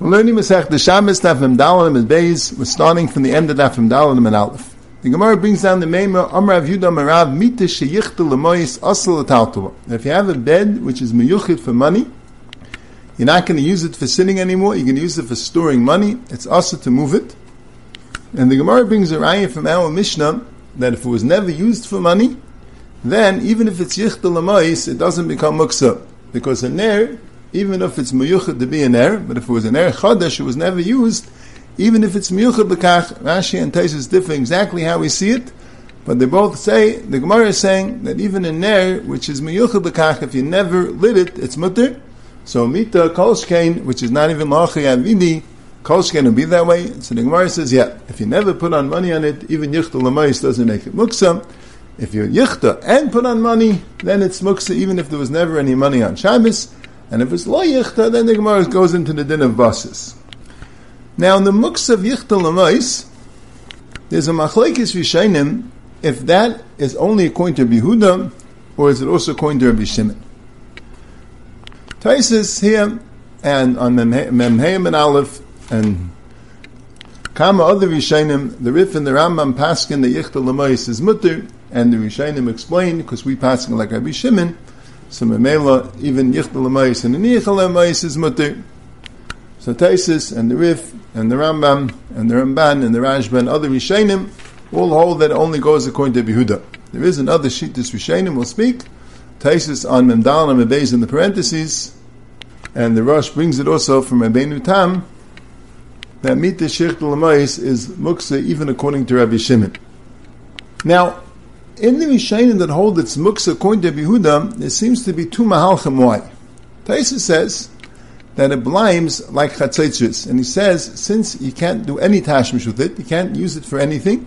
We're learning Masech the Shabbos Dafim Dalim and Beis. We're starting from the end of Dafim Dalim and Aleph. The Gemara brings down the Meimer Amrav Yudah Marav Mita Sheyichta Lemois Asal Ataltova. If you have a bed which is meyuchid for money, you're not going to use it for sitting anymore. You're going to use it for storing money. It's also to move it. And the Gemara brings a raya from our Mishnah that if it was never used for money, then even if it's yichta lamais, it doesn't become muksa because a ner even if it's miyuchad to be an air, but if it was an er air chodesh, it was never used, even if it's miyuchad l'kach, Rashi and Taisus differ exactly how we see it, but they both say, the Gemara is saying that even an air, which is miyuchad l'kach, if you never lit it, it's mutter, so mita kolshkein, which is not even lachi avidi, kolshkein will be that way, so the Gemara says, yeah, if you never put on money on it, even yichta l'mayis doesn't make it muksa, if you yichta and put on money, then it's muksa even if there was never any money on Shabbos, and if it's lo yichta, then the Gemara goes into the din of basis. Now, in the muks of yichta lamais, there's a machlekes v'shainim if that is only according to Yehuda, or is it also according to Rabbi Shimon? Taisus here, and on Memheim and Aleph, and Kama other Rishainim, the Rif and the Rambam Paskin, the Yichta Lamais is mutter, and the Rishainim explain, because we passing like Rabbi Shimon, so Memela, even Yichtel Amayis and the Nichel Amayis is Mutter. So Taisis and the Rif and the Rambam and the Ramban and the Rashba and other Rishainim all hold that only goes according to Yehuda. There is another sheet this Rishainim will speak. Taisis on Memdal and Mebeis in the parentheses. And the Rosh brings it also from Rabbeinu Tam that Mita Shirchtel Amayis is Muksa even according to Rabbi Shimon. Now, in the Rishayim that hold its muksa according to Yehuda, there seems to be two mahalchim why. Taisa says that it blimes like chatzitzis, and he says since you can't do any tashmish with it, you can't use it for anything.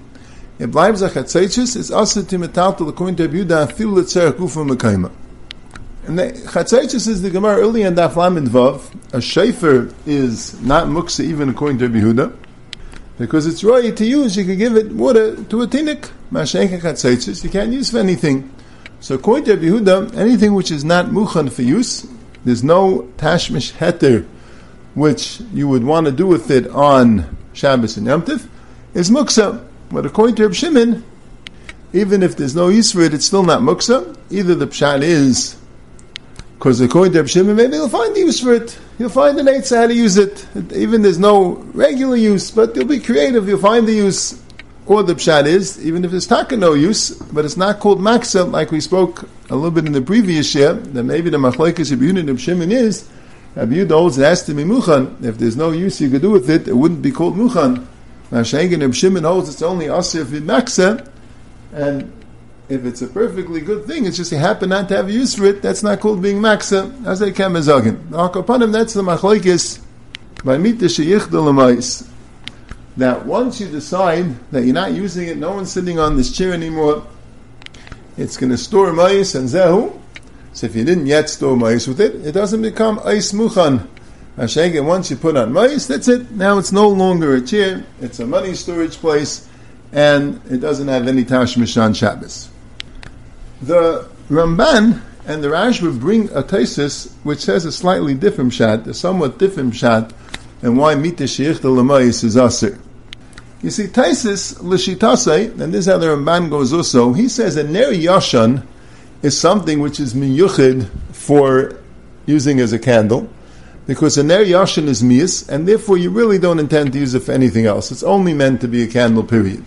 It blimes like chatzitzis. It's also to metal according to Yehuda fil letzerach gufa mekayma. And the chatzitzis is the Gemara early in Daf Lamed Vav. A shafer is not muksa even according to Yehuda. Because it's right to use, you can give it water to a tinik. You can't use for anything. So according to Yehuda, anything which is not muchan for use, there's no tashmish heter which you would want to do with it on Shabbos and Yom Tif, is muksa. But according to Reb Shimon, even if there's no use for it, it's still not muksa. Either the pshat is because according to Reb Shimon, maybe you'll find the use for it. You'll find an eitzah how to use it. Even there's no regular use, but you'll be creative. You'll find the use. Or the pshat is, even if there's taka no use, but it's not called maksa, like we spoke a little bit in the previous year, that maybe the machlekes and Reb Shimon is, Reb Yehuda holds it has to be muchan. If there's no use you could do with it, it wouldn't be called muchan. Now Shengen Reb Shimon holds it's only asir for maksa, and if it's a perfectly good thing, it's just you happen not to have use for it, that's not called being maksa, as they can mezagin. Akapanim, that's the machlekes by mita sheyichda l'mais. That once you decide that you're not using it, no one's sitting on this chair anymore, it's going to store mice and zehu. So if you didn't yet store mice with it, it doesn't become ice muchan. And once you put on mice, that's it. Now it's no longer a chair, it's a money storage place, and it doesn't have any tashmish on Shabbos. The Ramban and the Rashba bring a thesis which says a slightly different shot, a somewhat different shot, and why mita the lamayis is aser. You see, Taisis l'shitasei, and this is how the Ramban goes also. He says a ner yashan is something which is miyuchid for using as a candle, because a ner yashan is mias, and therefore you really don't intend to use it for anything else. It's only meant to be a candle. Period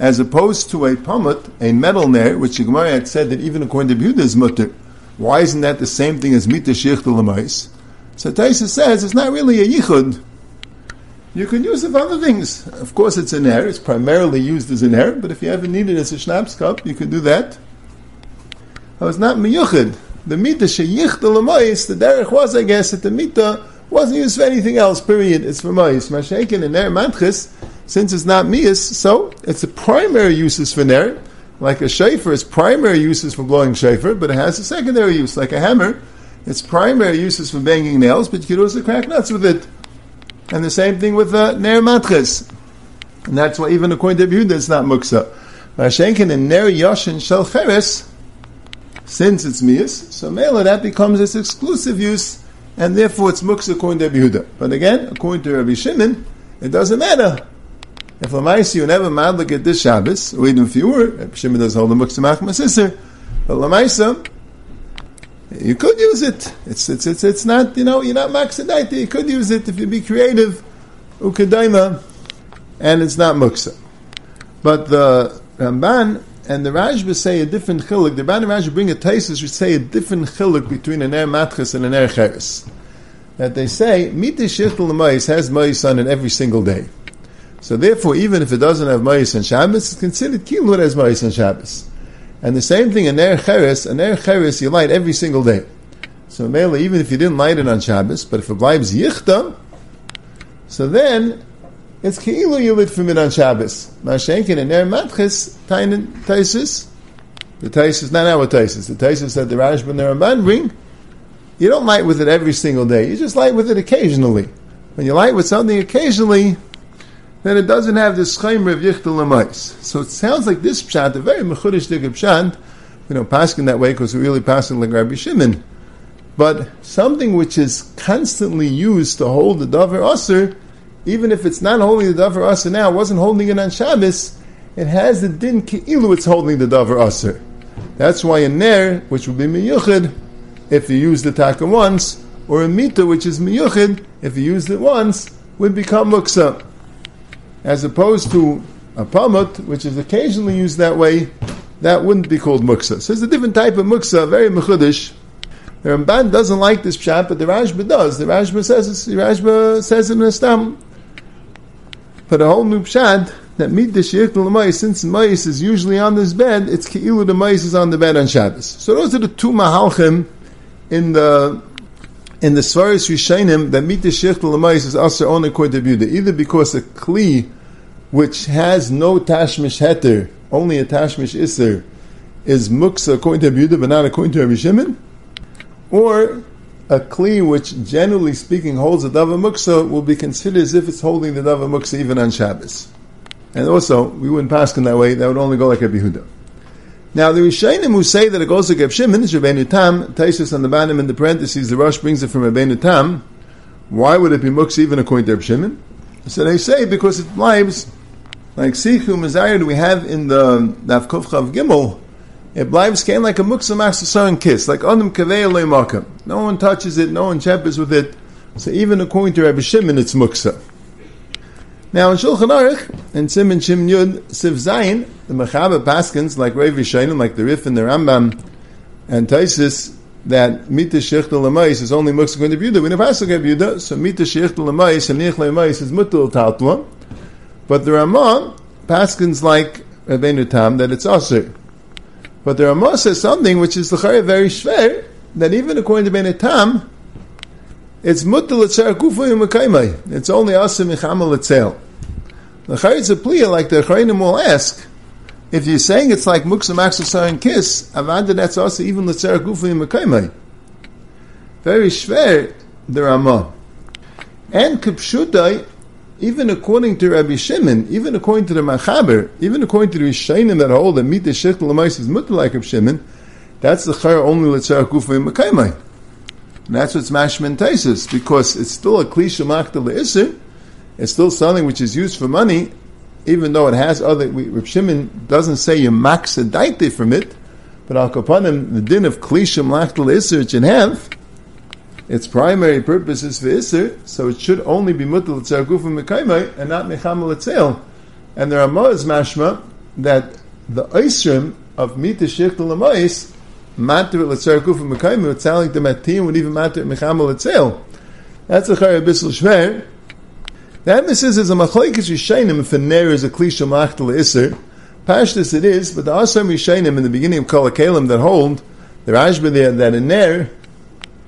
as opposed to a pamut, a metal nair, which the Gemara had said that even according to Yehuda is mutter. Why isn't that the same thing as mita sheich l'mais? So Taisa says it's not really a yichud. You can use it for other things. Of course, it's an air. It's primarily used as an air, but if you ever need it as a schnapps cup, you can do that. Oh, it's not miyuchid. The mita sheyich l'mais, the derech was, I guess, that the mita wasn't used for anything else, period. It's for mais. Mashakin and air manchis, since it's not mias, so it's a primary uses for ner. Like a shafer, its primary uses for blowing shafer, but it has a secondary use, like a hammer. Its primary uses for banging nails, but you could also crack nuts with it. And the same thing with uh, ner matches. And that's why even according to Yehuda, it's not muksa. Vashenkin and ner yoshin shel since it's mias, so mela that becomes its exclusive use, and therefore it's muksa according to Yehuda. But again, according to Rabbi Shimon, it doesn't matter. If Lamaisi you never madlik at this Shabbos, or even if you were, Shimon does hold the muksa machma sister, but Lamaisa, you could use it. It's, it's, it's, it's not, you know, you're not maxadaita. You could use it if you be creative, ukadaima, and it's not muksa. But the Ramban and the Rashba say a different chiluk. The Ramban and Rashba bring a taisus which say a different chiluk between an er matchas and an er cheres. That they say, miti shirtul l'mayis has mayis on it every single day. So therefore, even if it doesn't have mayis and Shabbos, it's considered kilur as mayis and Shabbos. And the same thing, an er cheres, an er cheres you light every single day. So mainly, even if you didn't light it on Shabbos, but if it blives yichta, so then it's keilu you lit from it on Shabbos. Mashenkin and er matches tainin taisis. The taisis, not our taisis. The taisis that the Rashba and the Ramban bring. You don't light with it every single day. You just light with it occasionally. When you light with something occasionally, then it doesn't have this chaymer of yichtel lemais. So it sounds like this pshat, a very mechudish dig pshat, you know, passing that way because we really pass passing like Rabbi Shimon. But something which is constantly used to hold the davar aser, even if it's not holding the davar aser now, wasn't holding it on Shabbos, it has the din ki'ilu it's holding the davar aser. That's why a ner, which would be miyuchid, if you use the taka once, or a mita, which is miyuchid, if you used it once, would become muksa as opposed to a pamut, which is occasionally used that way, that wouldn't be called muksa. So it's a different type of muksa, very mechudish. The Ramban doesn't like this pshat, but the Rashba does. The Rashba says the Rashba says it in a stam. But a whole new pshat that meet the the since mais is usually on this bed, it's keilu the mais is on the bed on Shabbos. So those are the two mahalchim in the in the Svaris Rishainim that meet the Sheikh Lamais is also only according to either because a Kli which has no Tashmish Heter, only a Tashmish Isser, is Muksa according to Yehuda but not according to Rabbi or a Kli which generally speaking holds a Dava Muksa will be considered as if it's holding the Dava Muksa even on Shabbos. And also, we wouldn't pass in that way, that would only go like Rabbi Yehuda. Now the Rishayim who say that it goes to Reb Shimon is Rabbeinu Tam, Taisus on the bottom in the parentheses, the Rosh brings it from Rabbeinu Tam. Why would it be Muksa even according to Reb Shimon? So they say because it lives like Sikhu Mazayir we have in the Navkov Chav Gimel, it lives came like a Muksa Master kiss, like Adam Kaveh. No one touches it, no one chappers with it. So even according to Rabbi Shimon, it's Muksa. Now in Shulchan Aruch, in Simon Shim Yud Siv Zayin, the Mechaber Paskins, like Rav Yishayim, like the Rif and the Rambam, and Taisis, that Mita Shechta Lamais is only Muksa going to Yehuda. We never ask like Yehuda, so Mita Shechta Lamais and Nich Lamais is Mutal Tatwa. But the Ramah, Paskins like Rabbeinu Tam, that it's Asr. But the Ramah says something which is the very shver, that even according to Rabbeinu Tam, it's etzer kufu yimakaymai. It's only asim michamal etzel. The chayitz a pliya, like the chayim will ask, if you're saying it's like muksa maxasar and kiss, avanda that's also even kufu yimakaymai. Very shver the Ramah. And kipshutai, even according to Rabbi Shimon, even according to the Machaber, even according to the Rishayim that hold that meet the Shech Lamais is mutal like Rabbi Shimon, that's the chayr only kufu yimakaymai. And that's what's mashman taisus, because it's still a klisha machta le'isr, it's still something which is used for money, even though it has other, Reb Shimon doesn't say you maksa daite from it, but al kapanim, the din of klisha le'isr, which it have, its primary purpose is for isr, so it should only be mutal tzargufim mekaimai, and not mechamel etzel. And there are more mashma, that the isrim of mita lamais matter l'tzar kufa mekayim, it sounds like the matim would even matter mechamel etzel. That's a chay abyssal shver. The emphasis is a machlekes yishayim if a ner is a klisha machtel iser. Pashtus it is, but the asam yishayim in the beginning of kol that hold the Rashba there that a ner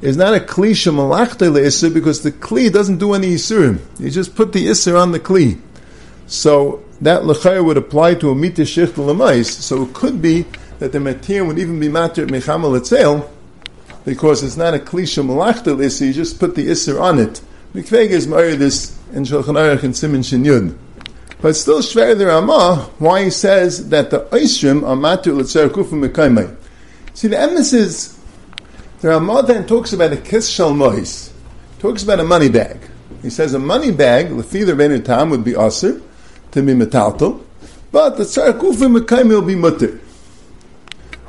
is not a klisha malachtel iser because the kli doesn't do any isurim. You just put the iser on the kli. So that lechayr would apply to a mita shichtel So it could be that the matir would even be matir mechamal etzel, because it's not a klisha malachta issa, you just put the isser on it. Mikveg is married this in Shulchan Aruch and Simon Shin But still shver the Ramah, why he says that the Oisrim are matir letzer kufu mekaymai. See, the emphasis, the Ramah then talks about a kiss shal mois. talks about a money bag. He says a money bag, lefither ben tam, would be aser to be metaltal, but the tzar mekayim will be mutter.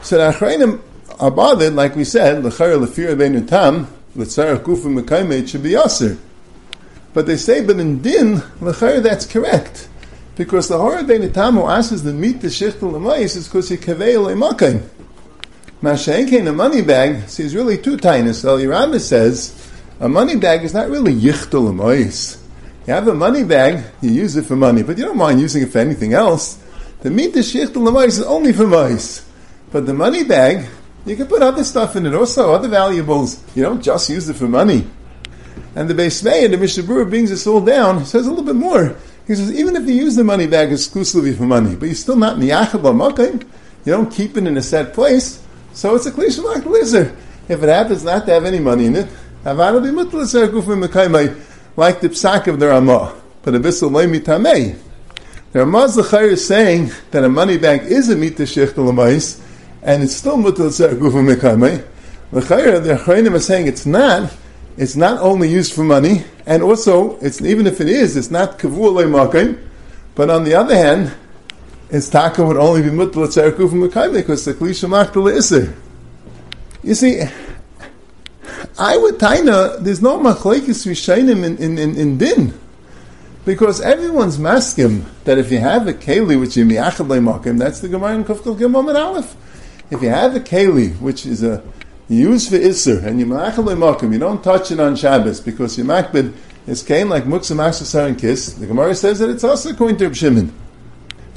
So the achrayim are bothered, like we said, lechayr lefir ben tam, tzar kufim mekayim it should be aser. But they say, but in din, lechayr that's correct. Because the horror ben tam who asks the meat the shichtel lemais is because he kavei lemakayim. Mashenkein, a money bag, see, is really two. So the Yerama says, a money bag is not really yichtel amois. You have a money bag, you use it for money, but you don't mind using it for anything else. The meat the shichtel amois is only for mice. But the money bag, you can put other stuff in it also, other valuables. You don't just use it for money. And the Beis and the Mishnah Berurah brings this all down, says a little bit more. He says, even if you use the money bag exclusively for money, but you're still not miyachad l'makim, you don't keep it in a set place, so it's a klishim like lizard. If it happens not to have any money in it, like the psak of the Ramah. But a bissel loy mitamei. The Ramah Zachar is saying that a money bag is a mita shech lamais, and it's still mutlaser gufim mekaymai. The Chayim are saying it's not. It's not only used for money, and also, it's even if it is, it's not kavur loy But on the other hand, its taka would only be tzerku from Mekayim because the klisha machtala iser. You see, I would taina, there's no machlekes rishainim in, in, in, in din. Because everyone's maskim that if you have a keli which is miyachad makim, that's the Gemara in Kufkal Gimel and Aleph. If you have a keli which is a used for iser and you makim, you don't touch it on Shabbos because your makbid is kain like muksa maksasar and kiss. The Gemara says that it's also going to Shimon.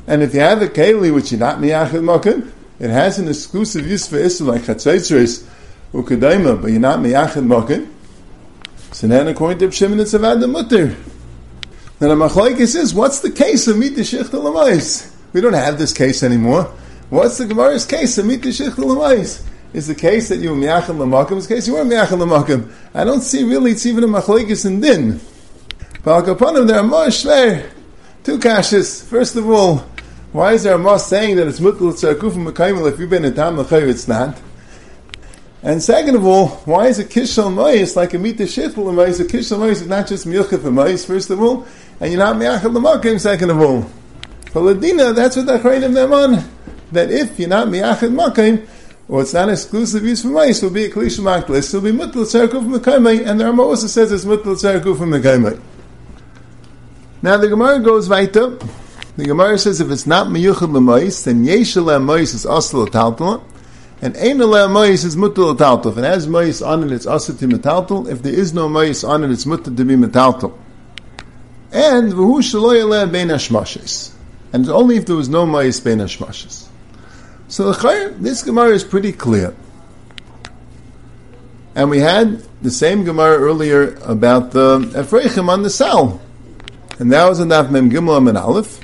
And if you have a keli which is not miyachid makim, it has an exclusive use for Isser like chatzaitzres ukedaima, but you're not miyachid makim. So then according to Shimon it's avad the mutter. Now the machlokes is, what's the case of meet the? We don't have this case anymore. What's the Gemara's case? Is the case that you were lamakim? Is the case you were miyachid lamakim? I don't see really it's even a machlokes in din. Him there are more shver. Two kashas. First of all, why is there a mas saying that it's mutal tzarkufim mekayimel if you've been in tam l'chayiv, it's not? And second of all, why is a kishal ma'is like a mita shitl ma'is? A kishal ma'is is not just milchah for ma'is, first of all, and you're not mi'achal l'makim, second of all. For Ladina, that's what the Achrayim them on, that if you're not mi'achal makim, or it's not exclusive use for mice, will be a klish maklis, will be mutal tzarkufim mekayimel, and the Rama also says it's mutal tzarkufim mekayimel. Now the Gemara goes weiter, the Gemara says if it's not miyuchad l'mois, then yeshel l'mois is asl l'taltal, and ein l'mois is mutal l'taltal. If it has mois on it, it's asl to metaltal. If there is no mois on it, it's mutal to be metaltal. And v'hu shaloy bein hashmashes. And only if there was no mois bein hashmashes. So the this Gemara is pretty clear. And we had the same Gemara earlier about the Ephraim on the Sal. And that was in Daf Mem Gimel and Aleph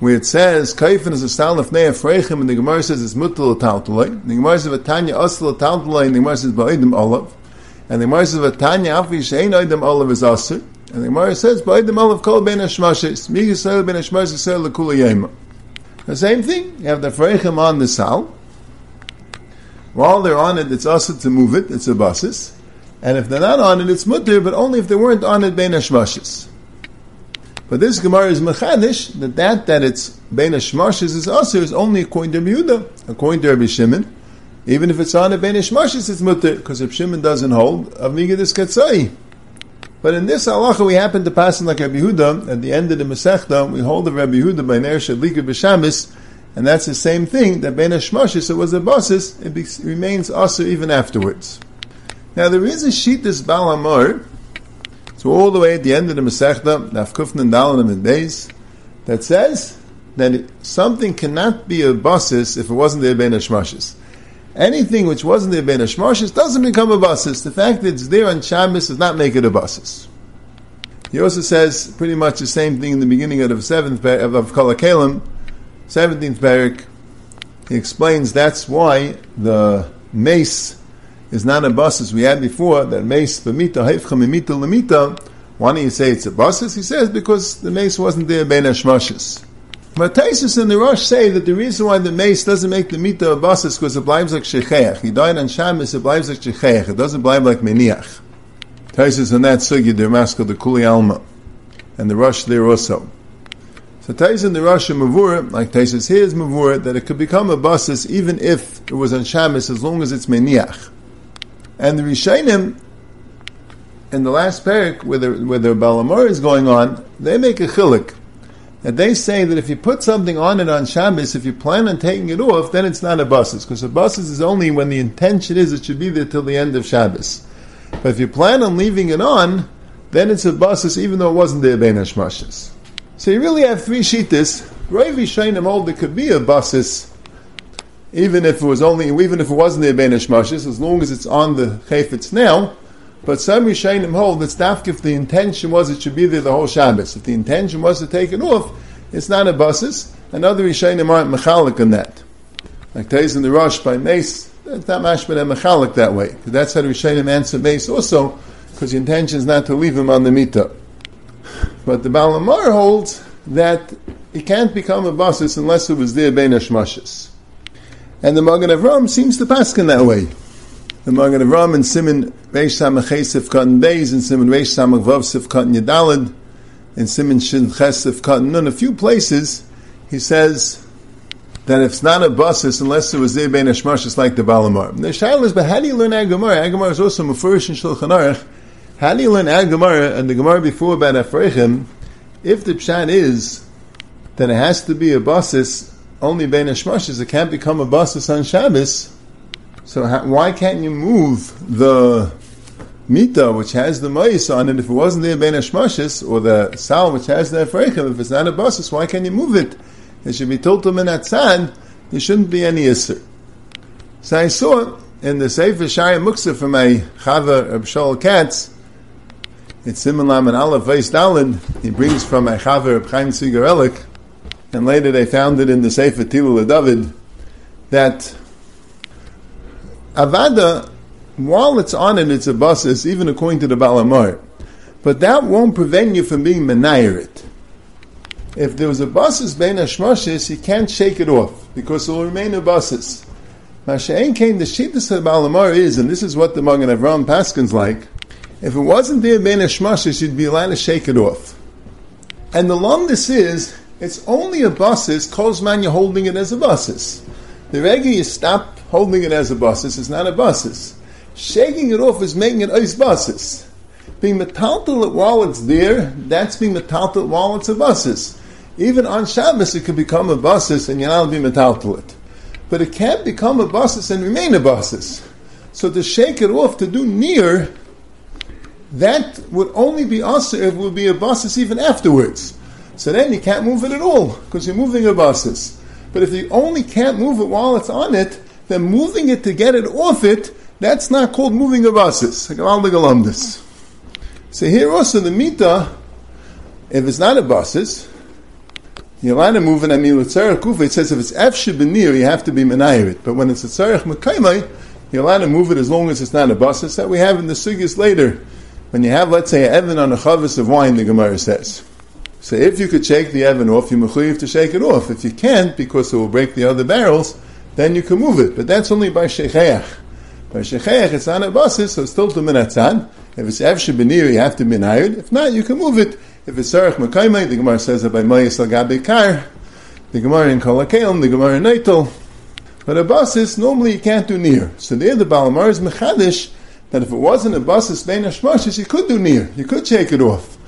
where it says kaifin is a style of nea freichim, and the Gemara says it's mutal taltalei. The Gemara says vatanya asla taltalei, and the Gemara says ba'idim olav. And the Gemara says vatanya afi shein oidim olav is asr. And the Gemara says ba'idim olav kol ben hashmashes. Mi yisrael ben hashmashes yisrael lekula yema. The same thing. You have the freichim on the sal. While they're on it, it's also to move it. It's a basis. And if they're not on it, it's mutter, but only if they weren't on it ben hashmashes. But this Gemara is mechanish that that that it's bein hashmarshes is also is only according to Yehuda, according to Rabbi Shimon. Even if it's on a bein hashmarshes, it's mutter because Rabbi Shimon doesn't hold avigidus katzai. But in this halacha, we happen to pass in like Rabbi Yehuda at the end of the Masechta. We hold the Rabbi Yehuda by Ner Shadlika b'Shabbos, and that's the same thing that bein hashmarshes. It was a basis; it be, remains also even afterwards. Now there is a sheet this Balamor so all the way at the end of the Masechta, Dalan and days, that says that something cannot be a basis if it wasn't the Ben Hashmashis. Anything which wasn't the Ben Hashmashis doesn't become a basis. The fact that it's there on Shabbos does not make it a basis. He also says pretty much the same thing in the beginning of the seventh of, of Kol seventeenth parak. He explains that's why the mace is not a bus as we had before, that mace b'mita, haifcha mimita lemita, why don't you say it's a basis? He says because the mace wasn't there ben hashmashes. But and the Rosh say that the reason why the mace doesn't make the mita a basis because it blives like shecheach. He died on Shabbos, it blives like shecheach. It doesn't blive like meniach. Taisus on that sugi, the mask of the Kuli Alma, and the Rosh there also. So Taisus and the Rosh Rush Mavura, like Taisus here is Mavura, that it could become a basis even if it was on Shabbos, as long as it's Meniach. And the Rishainim, in the last parak, where the, where the Balamor is going on, they make a chilik. And they say that if you put something on it on Shabbos, if you plan on taking it off, then it's not a basis, because a basis is only when the intention is it should be there till the end of Shabbos. But if you plan on leaving it on, then it's a basis even though it wasn't there bein hashmashas. So you really have three shittas. Rav Yishainim hold it could be a basis, even if it was only, even if it wasn't there bein hashmashas, as long as it's on the chayfetz now. But some Rishayim hold that staff if the intention was it should be there the whole Shabbos. If the intention was to take it off, it's not a basis. And other Rishayim aren't mechalik on that. Like Tez in the Rosh by Mace, it's not mashman and mechalik that way. Because that's how Rishayim answer Mace also, because the intention is not to leave him on the mita. But the Balamar holds that it can't become a basis unless it was there bein hashmashis. And the Magen Avram seems to pass in that way the Magen Avram and Simon Reish Samach Sif Katan Beis and Simon Reish Samach Vav Sif Katan Yadalid and Simon Shin Ches Sif Katan Nun. A few places he says that if it's not a basis unless it was there bein hashmashis like the Balamar. The shaila is, but how do you learn Agamara? Agamara is also Mefurish and Shulchan Aruch. How do you learn Agamara and the Gemara before about Afrechim? If the pshat is that it has to be a basis only bein hashmashis, it can't become a basis on Shabbos. So why can't you move the mita which has the ma'is on it if it wasn't there ben or the sal which has the afreichim if it's not a basis why can't you move it? It should be to min atzad. There shouldn't be any isser. So I saw in the Sefer Shaya Muksa from my Chava Reb Katz. It's Simon Lam and Aleph Veis Dalin. He brings from my Chava of Chaim Sigarelik, and later they found it in the Sefer Tilul David that Avada, while it's on and it's a basis, even according to the Balamar. But that won't prevent you from being menayirit. If there was a basis bein hashmashis, you can't shake it off because it will remain a basis. Masha'en came the shittas of Balamar is, and this is what the Magen Avram Paskin's like. If it wasn't there bein hashmashis, you'd be allowed to shake it off. And the lumdis is, it's only a basis, kozman you're holding it as a basis. The regular you stop holding it as a basis is not a basis. Shaking it off is making it ice basis. Being metaltal while it's there, that's being metaltal while it's a basis. Even on Shabbos it can become a basis and you're not be metaltal it. But it can't become a basis and remain a basis. So to shake it off, to do near, that would only be us if it would be a basis even afterwards. So then you can't move it at all, because you're moving a basis. But if you only can't move it while it's on it, then moving it to get it off it, that's not called moving a basis. So here also the mita, if it's not a basis, you're allowed to move an amil kufa. It says if it's f shebenir, you have to be menayirit. But when it's a tzarech mekaymai, you're allowed to move it as long as it's not a basis. That we have in the sugis later. When you have, let's say, an evan on a chavis of wine, the Gemara says. So if you could shake the evan off, you're mechuyev to shake it off. If you can't, because it will break the other barrels, then you can move it. But that's only by shecheach. By shecheach, it's on a basis, so it's still to minatzan. If it's efshe benir, you have to be If not, you can move it. If it's sarach mekaymai, the Gemara says that by mayas al gabe kar, the Gemara in kolakelim, the Gemara in neitel. But a basis, normally you can't do near. So there the Balamar is mechadish, that if it wasn't a basis bein hashmashis, you could do near. You could shake it off.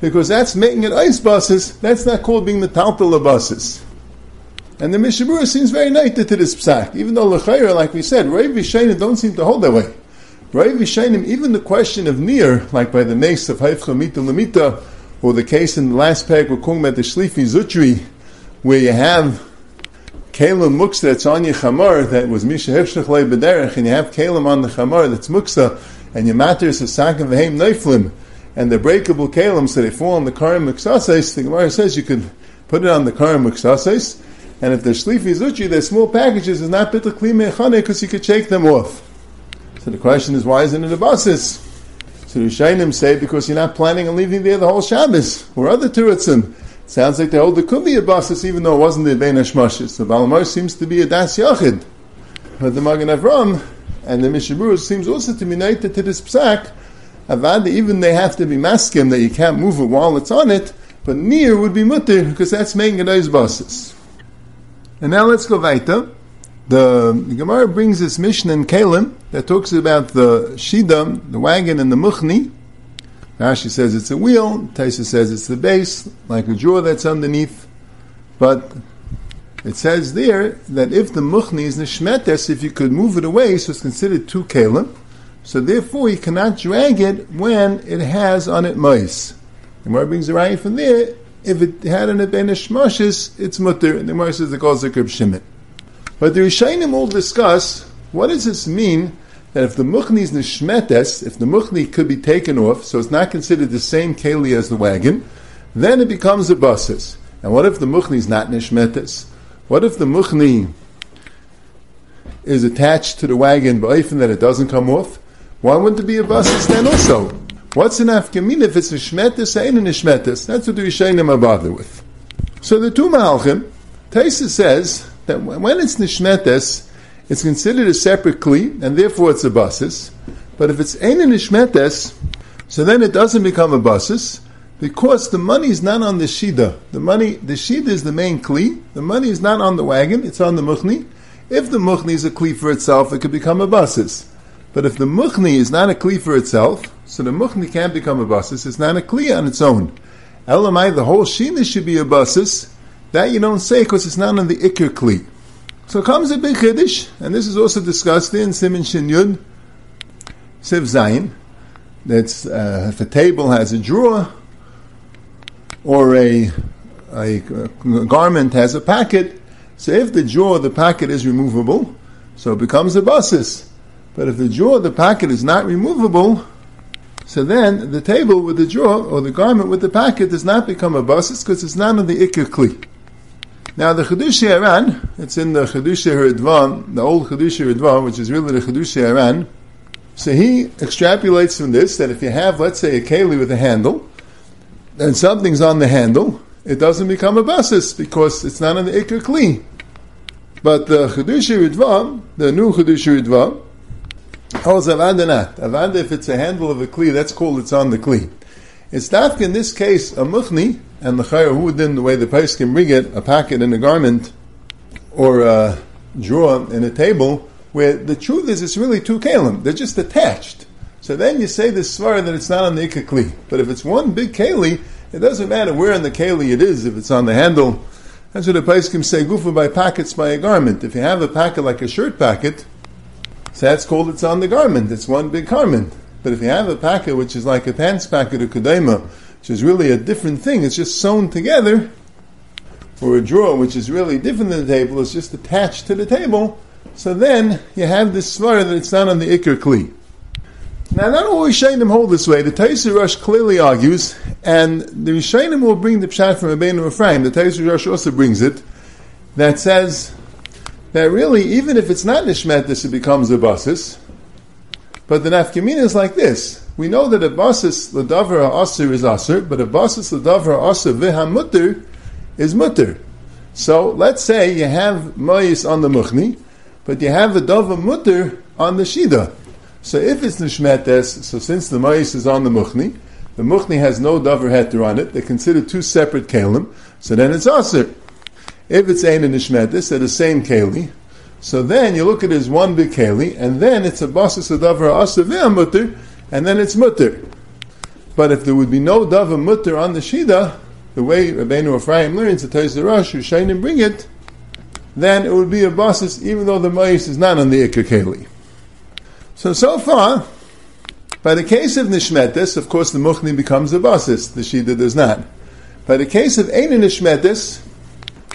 Because that's making it ice basis, that's not called being metaltal basis. And the Mishabura seems very negative to this psak, even though Lechayra, like we said, Rav Vishainim don't seem to hold that way. Rav Vishainim, even the question of near, like by the mace of Haifcha Mita Lamita, or the case in the last pack we're talking about the Shlifi Zutri, where you have Kalim Muksa that's on your Chamar, that was Misha Hefshach Bederech, and you have Kalim on the Chamar that's Muksa, and your matter is a Sakim Vahim Neiflim, and the breakable Kalim, so they fall on the Karim Muksases, the Gemara says you could put it on the Karim Muksases, and if they're shlifi zuchi, they're small packages, it's not bittul kli mechane because you could shake them off. So the question is, why isn't it a basis? So the Shainim say because you're not planning on leaving there the whole Shabbos or other turitzim. Sounds like they hold there could be a basis even though it wasn't the Ben Hashmashis. The Balamar seems to be a Das Yachid. But the Magen Avram and the Mishabur seems also to be united to this psak Avada, even they have to be maskim that you can't move it while it's on it, but near would be mutter because that's making it those buses. And now let's go weiter. The, Gemara brings this mission in Kalim that talks about the shidam, the wagon, and the muchni. Rashi says it's a wheel. Taisa says it's the base, like a drawer that's underneath. But it says there that if the muchni is nishmetes, if you could move it away, so it's considered two kalim. So therefore, you cannot drag it when it has on it mice. The Gemara brings a right from there. If it had on it ben shmoshes, it's mutter. And the Gemara says the calls the shimit. But the Rishayim will discuss what does this mean that if the muchni is nishmetes, if the muchni could be taken off, so it's not considered the same keli as the wagon, then it becomes a basis. And what if the muchni is not nishmetes? What if the muchni is attached to the wagon, but even that it doesn't come off? Why wouldn't it be a basis then also? What's an afkamin if it's a shmetis, ain't a nishmetis? That's what the Rishayim are bothered with. So the two Malchim, Taisa says that when it's nishmetis, it's considered a separate kli, and therefore it's a basis. But if it's ain't a nishmetis, so then it doesn't become a basis, because the money is not on the shida. The money, the shida is the main kli. The money is not on the wagon; it's on the muchni. If the muchni is a kli for itself, it could become a basis. But if the muchni is not a kli for itself, so the muchni can't become a basis. It's not a kli on its own. Elamai, the whole shina should be a basis. That you don't say because it's not on the ikr kli. So comes a big chiddush, and this is also discussed in Simon Shin Yud, Siv Zayin. That's uh, if a table has a drawer or a, a, a garment has a packet. So if the drawer, the packet is removable, so it becomes a basis. But if the drawer, the packet is not removable, so then the table with the drawer or the garment with the packet does not become a basis because it's not on the ikr kli. Now the Chedushi Aran, it's in the Chedushi Haridvan, the old Chedushi Haridvan, which is really the Chedushi Aran. So he extrapolates from this that if you have, let's say, a keli with a handle, and something's on the handle, it doesn't become a basis because it's not on the ikr kli. But the Chedushi Ridva, the new Chedushi Oh, Ridva, holds avanda not. Avanda, if it's a handle of a kli, that's called it's on the kli. It's not in this case a muchni, and the chayyur who within the way the place can bring it, a packet in a garment, or a drawer in a table, where the truth is it's really two kalim. They're just attached. So then you say this svara that it's not on the ikakli. But if it's one big keli, it doesn't matter where in the keli it is, if it's on the handle. That's what the can say, gufa by packets by a garment. If you have a packet like a shirt packet, so that's called it's on the garment. It's one big garment. But if you have a packet which is like a pants packet or kudema, which is really a different thing, it's just sewn together, or a drawer which is really different than the table, it's just attached to the table, so then you have this svara that it's not on the ikr kli. Now, not all Rishayim hold this way. The Taisir Rosh clearly argues, and the Rishayim will bring the pshat from Rabbeinu Ephraim. The Taisir Rosh also brings it, that says that really, even if it's not Nishmetis, it becomes a basis. But the nafkamina is like this. We know that a basis l'davar ha'asir is asir, but a basis l'davar ha'asir v'ha is mutter. So let's say you have mayis on the muchni, but you have a davar mutter on the shida. So if it's nishmetes, so since the mayis is on the muchni, the muchni has no davar heter on it, they're considered two separate kalim, so then it's asir. If it's ein and nishmetes, they're the same keli, so then you look at it as one big keli, and then it's a basis of davar asavim mutter, and then it's mutter. But if there would be no davar mutter on the shida, the way Rabbeinu Ephraim learns the Taiz Rosh, Shainim bring it, then it would be a basis even though the mayis is not on the ikka keli. So so far, by the case of nishmetis, of course the muchni becomes a basis, the shida does not. By the case of ein nishmetis,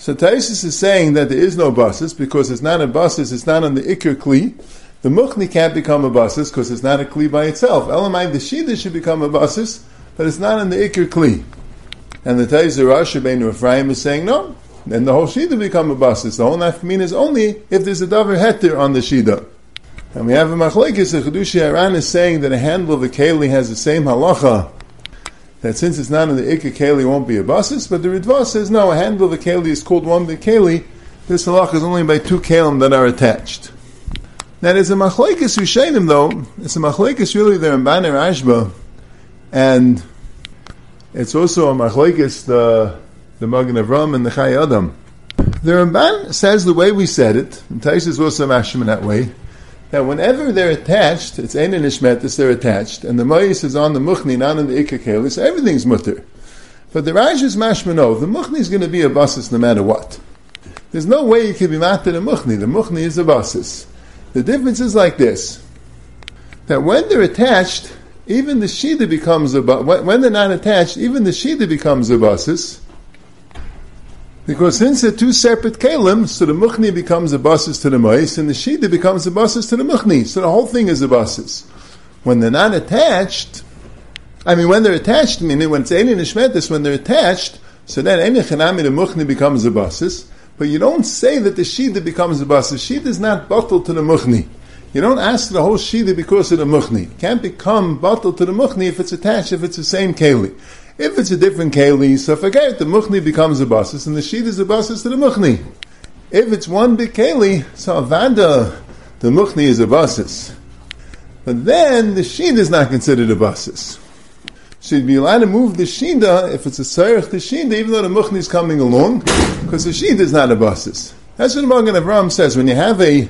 so Taisus is saying that there is no basis because it's not a basis, it's not on the ikr kli. The muchni can't become a basis because it's not a kli by itself. Elamai, the shida should become a basis, but it's not on the ikr kli. And the Taizer Rosh Rabbeinu Ephraim is saying no. Then the whole shida become a basis. The whole nafmin is only if there's a davar heter on the shida. And we have a machlekes. The Chedushi Aran is saying that a handle of a keli has the same halacha that since it's not in the Ikka Keli, won't be a basis, but the Ritva says no, a handle of the Keli is called one big Keli. This halach is only by two Kalim that are attached. Now there's a machlekes Rishayim though, it's a machlekes really there in Banner Ashba, And it's also a machlokes the the Magen Avram and the Adam. The Ramban says the way we said it, and Taisha also mashim in that way, that whenever they're attached, it's ein and ishmetis, they're attached, and the mois is on the muchni, not on the ikakeli, so everything's mutter. But the Raj is mashmanov, the muchni is going to be a basis no matter what. There's no way you can be matter the muchni, the muchni is a basis. The difference is like this, that when they're attached, even the shida becomes a when they're not attached, even the shida becomes a basis. Because since they're two separate kalim, so the muchni becomes a basis to the mois, and the shida becomes a basis to the muchni. So the whole thing is a basis. When they're not attached, I mean, when they're attached, meaning when it's alien ishmetis, when they're attached, so then any chanami the muchni becomes a basis. But you don't say that the shida becomes a basis. Shida is not bottled to the muchni. You don't ask the whole shida because of the muchni. It can't become bottled to the muchni if it's attached, if it's the same keli. If it's a different keli, so forget the muchni becomes a basis, and the shida is a basis to the muchni. If it's one big keli, so avada, the muchni is a basis. But then the shida is not considered a basis. You'd be allowed to move the shida if it's a sarich the shida, even though the muchni is coming along, because the shida is not a basis. That's what the Magen Avram says. When you have a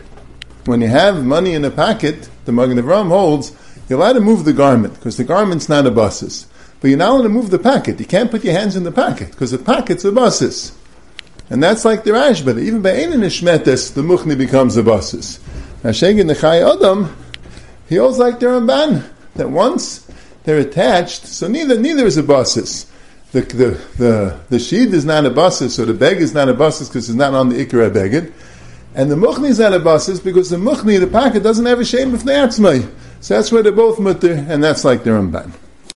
when you have money in a packet, the Magen Avram holds, you're allowed to move the garment, because the garment's not a basis. But you're not allowed to move the packet. You can't put your hands in the packet, because the packet's a basis. And that's like the Rashba. Even by Ein Nishmetes, the Muchni becomes a basis. Now, Shegin Nechai Adam, he holds like the Ramban, that once they're attached, so neither, neither is a basis. The, the, the, the sheed is not a basis, or the beg is not a basis because it's not on the Ikra beged. And the muchni is not a basis because the muchni, the packet, doesn't have a shame of the atzmai. So that's where they're both mutter, and that's like the Ramban.